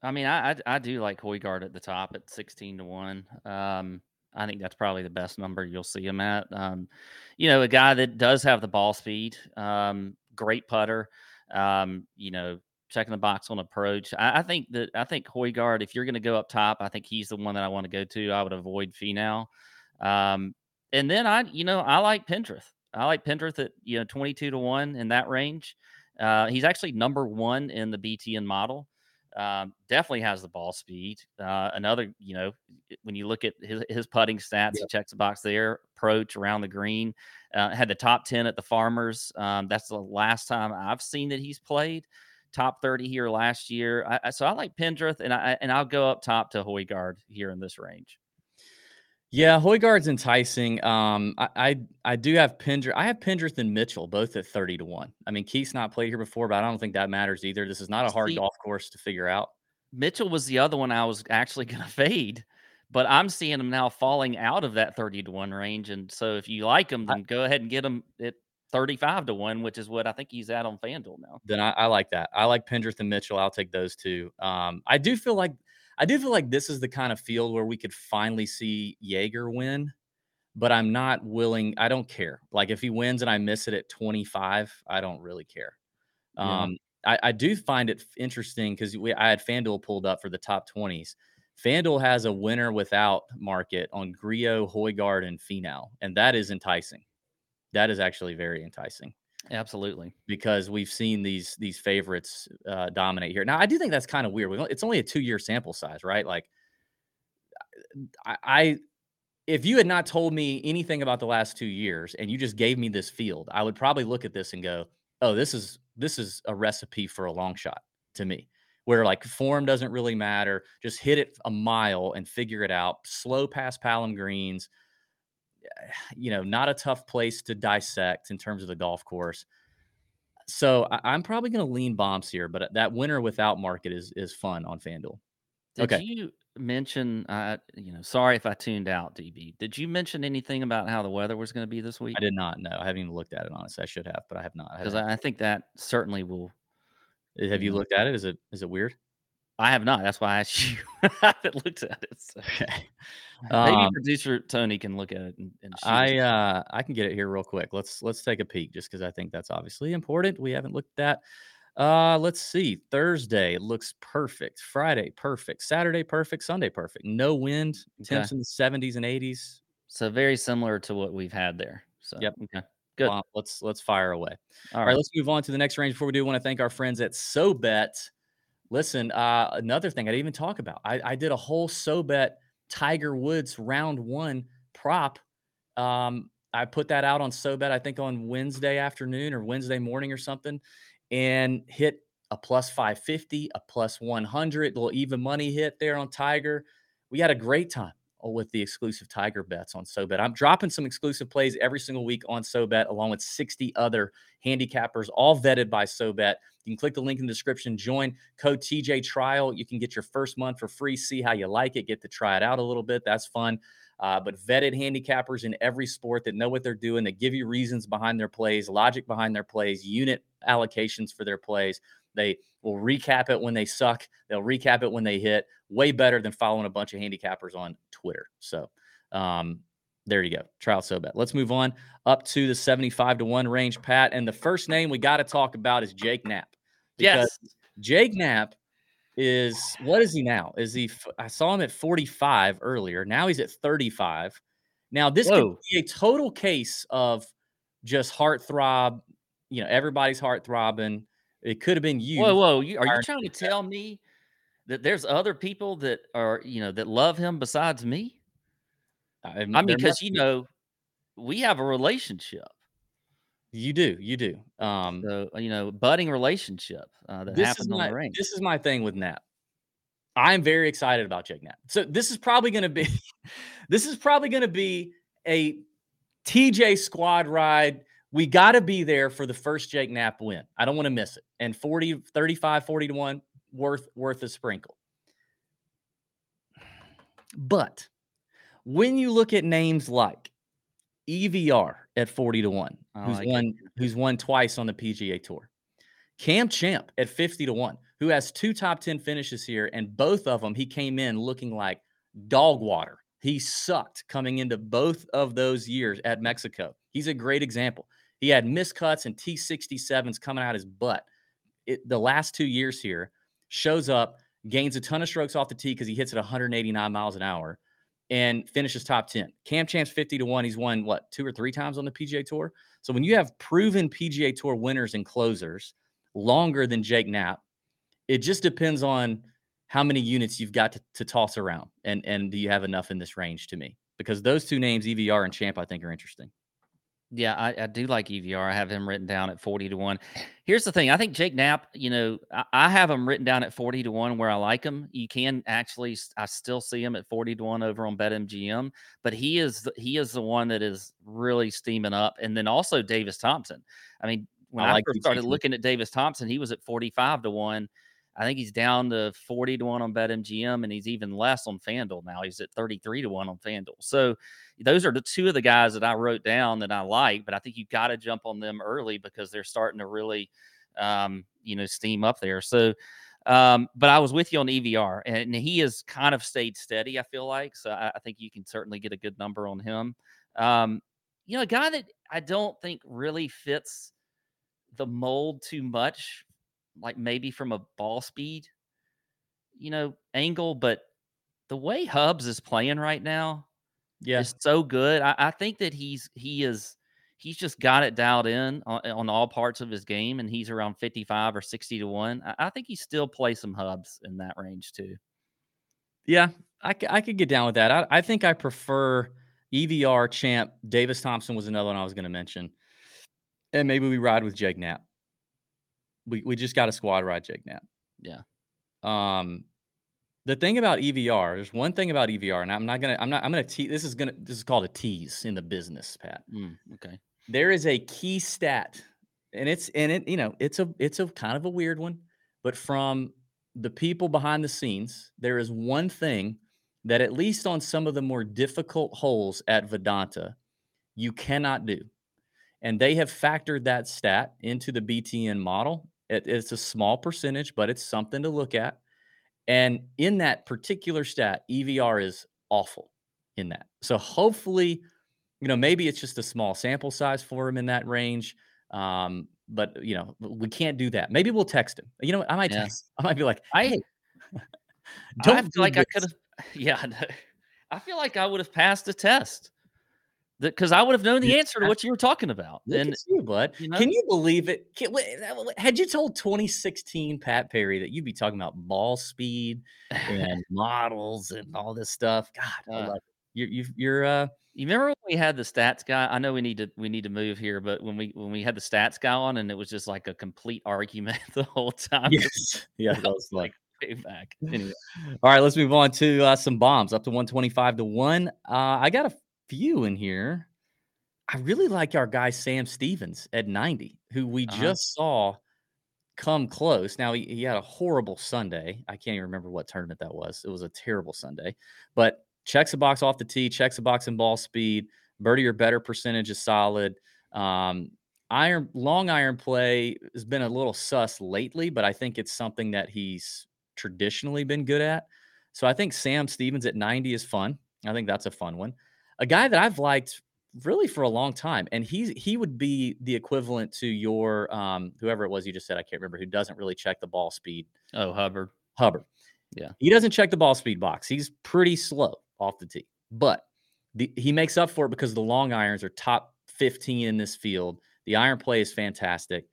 I mean, I, I I do like Højgaard at the top at sixteen to one. Um, I think that's probably the best number you'll see him at. Um, you know, a guy that does have the ball speed, um, great putter. Um, you know, checking the box on approach. I, I think that I think Højgaard. If you're going to go up top, I think he's the one that I want to go to. I would avoid Finau. Um, and then I, you know, I like Pendrith. I like Pendrith at you know twenty two to one in that range. Uh, he's actually number one in the BTN model um, definitely has the ball speed. Uh, another, you know, when you look at his, his putting stats, he checks the box there. Approach around the green, uh, had the top ten at the Farmers. Um, that's the last time I've seen that he's played. Top thirty here last year. I, I- so I like Pendrith, and I and I'll go up top to Højgaard here in this range. Yeah, Højgaard's enticing. Um, I, I I do have Pendrith. I have Pendrith and Mitchell both at thirty to one. I mean, Keith's not played here before, but I don't think that matters either. This is not a hard See- golf course to figure out. Mitchell was the other one I was actually going to fade, but I'm seeing him now falling out of that 30 to 1 range. And so if you like him, then go ahead and get him at 35 to 1, which is what I think he's at on FanDuel now. Then I, I like that. I like Pendrith and Mitchell. I'll take those two. Um, I do feel like I do feel like this is the kind of field where we could finally see Jaeger win, but I'm not willing. I don't care. Like if he wins and I miss it at 25, I don't really care. Yeah. Um, I, I do find it interesting because we I had FanDuel pulled up for the top 20s. FanDuel has a winner without market on Grillo, Højgaard, and Finau, and that is enticing. That is actually very enticing Absolutely. because we've seen these these favorites uh, dominate here. Now, I do think that's kind of weird. We It's only a two year sample size, right? Like, I, I if you had not told me anything about the last two years and you just gave me this field, I would probably look at this and go, "Oh, this is this is a recipe for a long shot to me." Where like form doesn't really matter, just hit it a mile and figure it out. Slow paspalum Greens, you know, not a tough place to dissect in terms of the golf course. So I, I'm probably going to lean bombs here, but that winner without market is is fun on FanDuel. Did Okay. you mention? Uh, you know, sorry if I tuned out, DB. Did you mention anything about how the weather was going to be this week? I did not know. I haven't even looked at it. Honestly, I should have, but I have not. Because I, I think that certainly will. have you know. looked at it? Is it is it weird? I have not. That's why I asked you. I haven't looked at it. So. Okay. Maybe Um, producer Tony can look at it and, and I uh I can get it here real quick. Let's let's take a peek just because I think that's obviously important. We haven't looked at. Uh let's see. Thursday looks perfect. Friday perfect. Saturday perfect. Sunday perfect. No wind. Temps in the 70s and 80s. so very similar to what we've had there. So Yep. Okay. Good. Bomb. Let's let's fire away. All All right. right, let's move on to the next range. Before we do, want to thank our friends at SoBet. Listen, uh, another thing I didn't even talk about. I, I did a whole SoBet Tiger Woods round one prop. Um, I put that out on SoBet, I think on Wednesday afternoon or Wednesday morning or something, and hit a plus 550, a plus 100, little even money hit there on Tiger. We had a great time with the exclusive Tiger bets on SoBet. I'm dropping some exclusive plays every single week on SoBet, along with 60 other handicappers, all vetted by SoBet. You can click the link in the description, join code TJ Trial. You can get your first month for free, see how you like it, get to try it out a little bit. That's fun. Uh, but vetted handicappers in every sport that know what they're doing, that give you reasons behind their plays, logic behind their plays, unit allocations for their plays. They will recap it when they suck. They'll recap it when they hit. Way better than following a bunch of handicappers on Twitter. So um, there you go. Trial SoBet. Let's move on up to the 75 to 1 range, Pat. And the first name we got to talk about is Jake Knapp. because yes. Jake Knapp is what is he now? Is he? I saw him at 45 earlier. Now he's at 35. Now this could be a total case of just heart throb. You know, everybody's heart throbbing. It could have been you. Whoa, whoa! You, are you trying to tell me that there's other people that are you know that love him besides me? I, mean, because you know we have a relationship, you do, you do. Um, so you know, budding relationship uh, that this happened on my the range. this is my thing with Knapp. I'm very excited about Jake Knapp. So this is probably going to be this is probably going to be a TJ squad ride. We got to be there for the first Jake Knapp win. I don't want to miss it. And 40 35 40 to 1 worth worth a sprinkle. But when you look at names like EVR at 40 to 1, Oh, who's won who's won twice on the PGA Tour. Cam Champ at 50 to 1, who has two top 10 finishes here, and both of them he came in looking like dog water. He sucked coming into both of those years at Mexico. He's a great example. He had miscuts and T67s coming out his butt. It, the last two years here shows up, gains a ton of strokes off the tee because he hits at 189 miles an hour and finishes top 10. Cam Champ's 50 to 1. He's won what, two or three times on the PGA Tour? So when you have proven PGA Tour winners and closers longer than Jake Knapp, it just depends on how many units you've got to, to toss around and and do you have enough in this range to me? Because those two names, EVR and Champ, I think are interesting. Yeah, I, I do like EVR. I have him written down at 40 to 1. Here's the thing. I think Jake Knapp, you know, I, I have him written down at 40 to 1 where I like him. You can actually I still see him at 40 to 1 over on BetMGM, but he is the, he is the one that is really steaming up. And then also Davis Thompson. I mean, when I I, like started looking at Davis Thompson, he was at 45 to 1. I think he's down to 40 to 1 on BetMGM and he's even less on FanDuel now. He's at 33 to 1 on FanDuel. So those are the two of the guys that I wrote down that I like, but I think you got to jump on them early because they're starting to really, um, you know, steam up there. So, um, but I was with you on EVR, and he has kind of stayed steady. I feel like so. I, I think you can certainly get a good number on him. Um, you know, a guy that I don't think really fits the mold too much like maybe from a ball speed, you know, angle, but the way Hubs is playing right now Yeah. is so good. I, I think that he's he is he's just got it dialed in on, on all parts of his game, and he's around fifty five or sixty to one. I, I think he still plays some Hubs in that range too. Yeah, I, I could get down with that. I, I think I prefer EVR champ. Davis Thompson was another one I was going to mention. And maybe we ride with Jake Knapp. We, we just got a squad ride Jake Knapp. Yeah. Um, the thing about EVR, there's one thing about EVR, and I'm not gonna, I'm not, I'm gonna tease. This is gonna, this is called a tease in the business, Pat. Mm, okay. There is a key stat, and it's, and it, you know, it's a, it's a kind of a weird one, but from the people behind the scenes, there is one thing that at least on some of the more difficult holes at Vidanta, you cannot do. And they have factored that stat into the BTN model. It- it's a small percentage, but it's something to look at. And in that particular stat, EVR is awful in that. So hopefully, you know, maybe it's just a small sample size for him in that range. Um, but you know, we can't do that. Maybe we'll text him. You know, what? I might Yeah. text. I might be like, I "Hey, I don't feel do like I could have. Yeah, I. I feel like I would have passed the test because I would have known the answer to what you were talking about. Look And you, bud. you know? Can you believe it? Can, wait, had you told 2016 Pat Perry that you'd be talking about ball speed and models and all this stuff? God, I Uh, love it. You're, you've, you're, uh, You remember when we had the stats guy? I know we need to we need to move here, but when we when we had the stats guy on and it was just like a complete argument the whole time. yes, yeah, that was like. Way back. Anyway, All right, let's move on to uh, some bombs up to 125 to one. Uh, I got a few in here. I really like our guy Sam Stevens at 90, who we Uh-huh. just saw come close. Now he, he had a horrible Sunday. I can't even remember what tournament that was. It was a terrible Sunday, but checks a box off the tee, checks a box in ball speed. Birdie or better percentage is solid. Um, iron long iron play has been a little sus lately, but I think it's something that he's traditionally been good at. So I think Sam Stevens at 90 is fun. I think that's a fun one. A guy that I've liked really for a long time, and he's he would be the equivalent to your um, whoever it was you just said I can't remember who doesn't really check the ball speed. oh Hubbard. Hubbard. Yeah. He doesn't check the ball speed box. He's pretty slow off the tee, but the, he makes up for it because the long irons are top 15 in this field. The iron play is fantastic.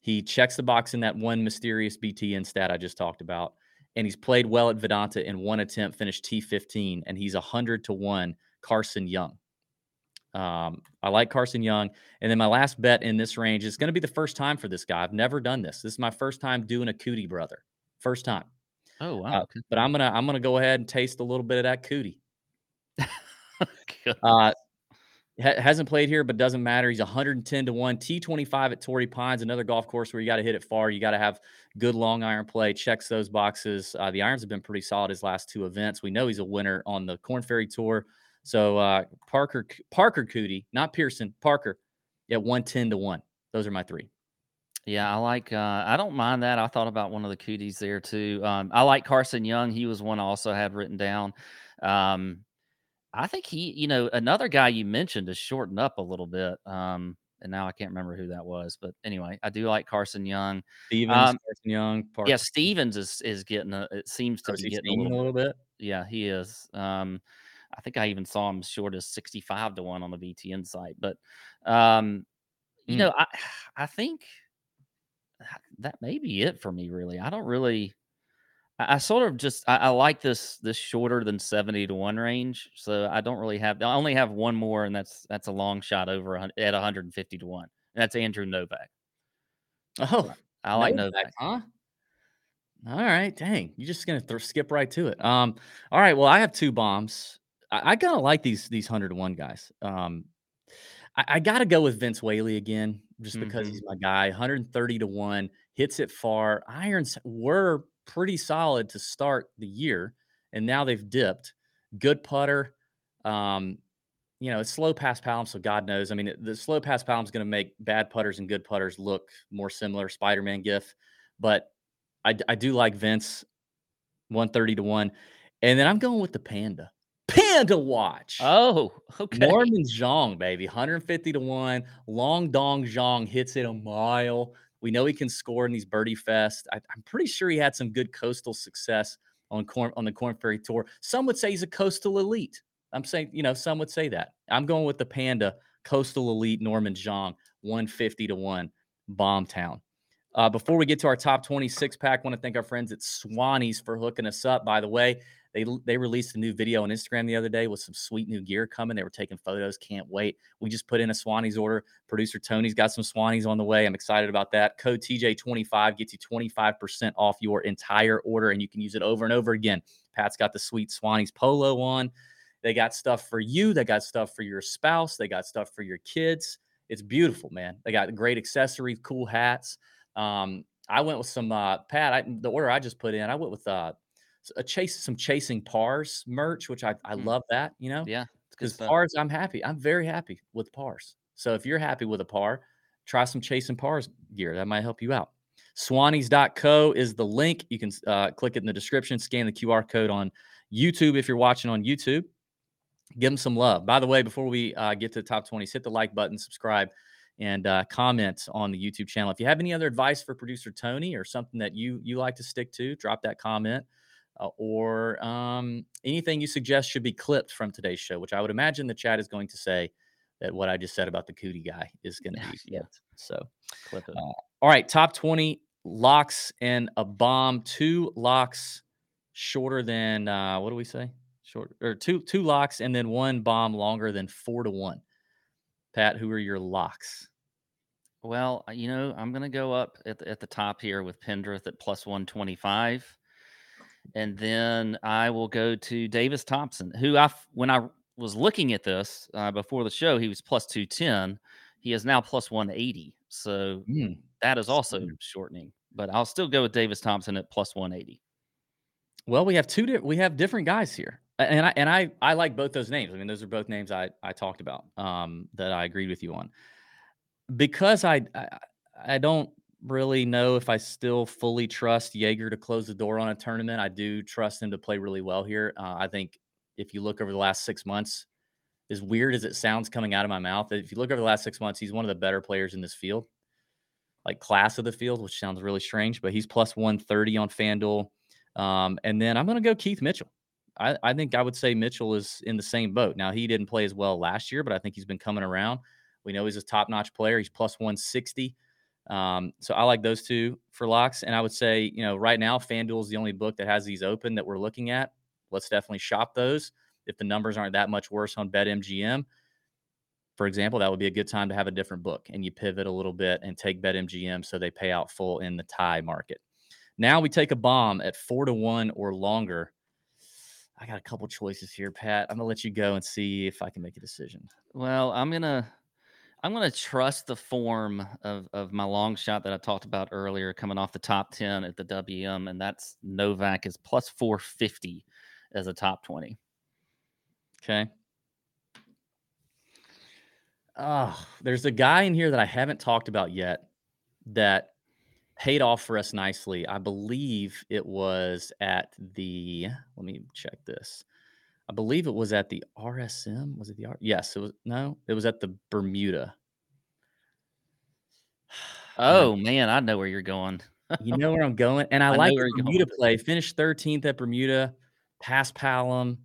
He checks the box in that one mysterious BTN stat I just talked about. And he's played well at Vidanta in one attempt, finished T15, and he's 100 to 1 Carson Young. Um, I like Carson Young. And then my last bet in this range is going to be the first time for this guy. I've never done this. This is my first time doing a Coody brother. First time. Oh wow. Uh, but I'm gonna I'm gonna go ahead and taste a little bit of that Coody. Uh, ha- hasn't played here, but doesn't matter. He's 110 to one. T25 at Torrey Pines, another golf course where you got to hit it far. You got to have good long iron play. Checks those boxes. Uh, the irons have been pretty solid his last two events. We know he's a winner on the Corn Ferry Tour. So uh, Parker Parker Coody, not Pierceson, Parker at 110 to one. Those are my three. Yeah, I like. Uh, I don't mind that. I thought about one of the Coodys there too. Um, I like Carson Young. He was one I also had written down. Um, I think he, you know, another guy you mentioned is shortened up a little bit. Um, and now I can't remember who that was, but anyway, I do like Carson Young. Stevens, Um, Carson Young, Parker. Yeah, Stevens is is getting a. It seems to be getting a little. a little bit. Yeah, he is. I think I even saw him as short as sixty-five to one on the BTN site. But, um, you Mm. know, I I think that- may be it for me. Really, I don't really. I, sort of just I, I like this this shorter than seventy to one range. So I don't really have. I only have one more, and that's that's a long shot over at one hundred and fifty to one. And that's Andrew Novak. Oh, I like Novak, Novak. huh? All right, dang, you're just gonna throw, skip right to it. Um, all right, well, I have two bombs. I, I kind of like these these hundred to one guys. Um, I, I got to go with Vince Whaley again, just because Mhm. he's my guy. 130 to one, hits it far. Irons were pretty solid to start the year, and now they've dipped. Good putter. Um, you know, it's slow paspalum, so God knows. I mean, the slow paspalum is going to make bad putters and good putters look more similar. Spider Man gif, but I do like Vince, one thirty to one, and then I'm going with the Panda. Panda watch. Oh, okay. Norman Xiong, baby, 150 to one. Long Dong Xiong hits it a mile. We know he can score in these birdie fest. I, am pretty sure he had some good coastal success on corn on the Corn Ferry Tour. Some would say he's a coastal elite. I'm saying, you know, some would say that. I'm going with the Panda Coastal Elite Norman Xiong, 150 to 1, Bomb Town. Uh, before we get to our top 26 pack, I want to thank our friends at Swannies for hooking us up. By the way, they they released a new video on Instagram the other day with some sweet new gear coming. They were taking photos. Can't wait. We just put in a Swannies order. Producer Tony's got some Swannies on the way. I'm excited about that. Code TJ25 gets you 25% off your entire order, and you can use it over and over again. Pat's got the sweet Swannies polo on. They got stuff for you. They got stuff for your spouse. They got stuff for your kids. It's beautiful, man. They got great accessories, cool hats. Um, I went with some uh, Pat. I, the order I just put in, I went with uh, a chase, some chasing pars merch, which I I mm. love that. You know, yeah, because pars, I'm happy. I'm very happy with pars. So if you're happy with a par, try some chasing pars gear. That might help you out. Swannies.co is the link. You can uh, click it in the description, scan the QR code on YouTube if you're watching on YouTube. Give them some love. By the way, before we uh, get to the top 20s, hit the like button, subscribe and uh, comment on the YouTube channel. If you have any other advice for producer Tony or something that you you like to stick to, drop that comment. Uh, or um, anything you suggest should be clipped from today's show, which I would imagine the chat is going to say that what I just said about the Coody guy is going to be yeah. So clip it. Uh, all right, top twenty locks and a bomb. Two locks shorter than uh, what do we say? Short or two two locks and then one bomb longer than four to one. Pat, who are your locks? Well, uh, you know, I'm going to go up at the, at the top here with Pendrith at plus 125. And then I will go to Davis Thompson, who I, when I was looking at this uh, before the show, he was plus 210. He is now plus 180. So mm. that is also shortening, but I'll still go with Davis Thompson at plus 180. Well, we have two, di- we have different guys here and I and I I like both those names. I mean, those are both names I I talked about um, that I agreed with you on. Because I, I I don't really know if I still fully trust Jaeger to close the door on a tournament. I do trust him to play really well here. Uh, I think if you look over the last six months, as weird as it sounds coming out of my mouth, if you look over the last six months, he's one of the better players in this field, like class of the field, which sounds really strange, but he's plus 130 on FanDuel. Um, and then I'm going to go Keith Mitchell. I, I think I would say Mitchell is in the same boat. Now he didn't play as well last year, but I think he's been coming around. We know he's a top notch player. He's plus 160. Um, so I like those two for locks. And I would say, you know, right now, FanDuel is the only book that has these open that we're looking at. Let's definitely shop those. If the numbers aren't that much worse on BetMGM, for example, that would be a good time to have a different book and you pivot a little bit and take BetMGM so they pay out full in the tie market. Now we take a bomb at four to one or longer. I got a couple choices here, Pat. I'm gonna let you go and see if I can make a decision. Well, I'm gonna I'm gonna trust the form of of my long shot that I talked about earlier, coming off the top ten at the WM, and that's Novak is plus 450 as a top 20. Okay. Oh, there's a guy in here that I haven't talked about yet that paid off for us nicely. I believe it was at the, let me check this. I believe it was at the RSM. Was it the R? Yes, it was. No, it was at the Bermuda. Oh man, I know where you're going. you know where I'm going, and I, I like Bermuda play. Finished 13th at Bermuda, paspalum,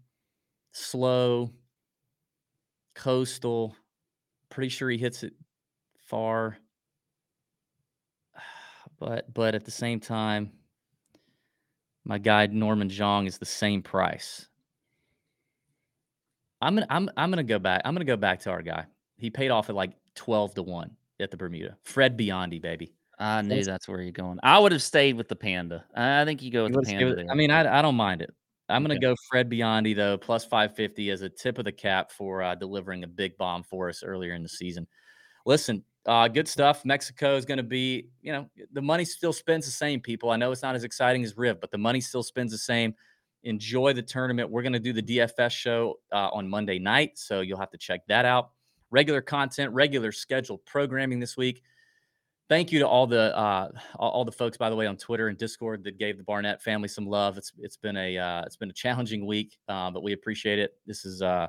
slow, coastal. Pretty sure he hits it far but but at the same time, my guy Norman Xiong is the same price. I'm gonna I'm I'm gonna go back. I'm gonna go back to our guy. He paid off at like twelve to one at the Bermuda. Fred Biondi, baby. I knew that's where you're going. I would have stayed with the Panda. I think you go with you the Panda. I mean, I I don't mind it. I'm going to go Fred Biondi though, plus 550 as a tip of the cap for uh, delivering a big bomb for us earlier in the season. Listen, uh, good stuff. Mexico is going to be, you know, the money still spends the same, people. I know it's not as exciting as Riv, but the money still spends the same. Enjoy the tournament. We're going to do the DFS show uh, on Monday night, so you'll have to check that out. Regular content, regular scheduled programming this week. Thank you to all the uh, all the folks, by the way, on Twitter and Discord that gave the Barnett family some love. It's it's been a uh, it's been a challenging week, uh, but we appreciate it. This is uh,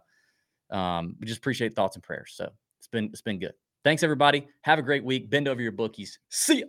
um, we just appreciate thoughts and prayers. So it's been it's been good. Thanks, everybody. Have a great week. Bend over your bookies. See ya.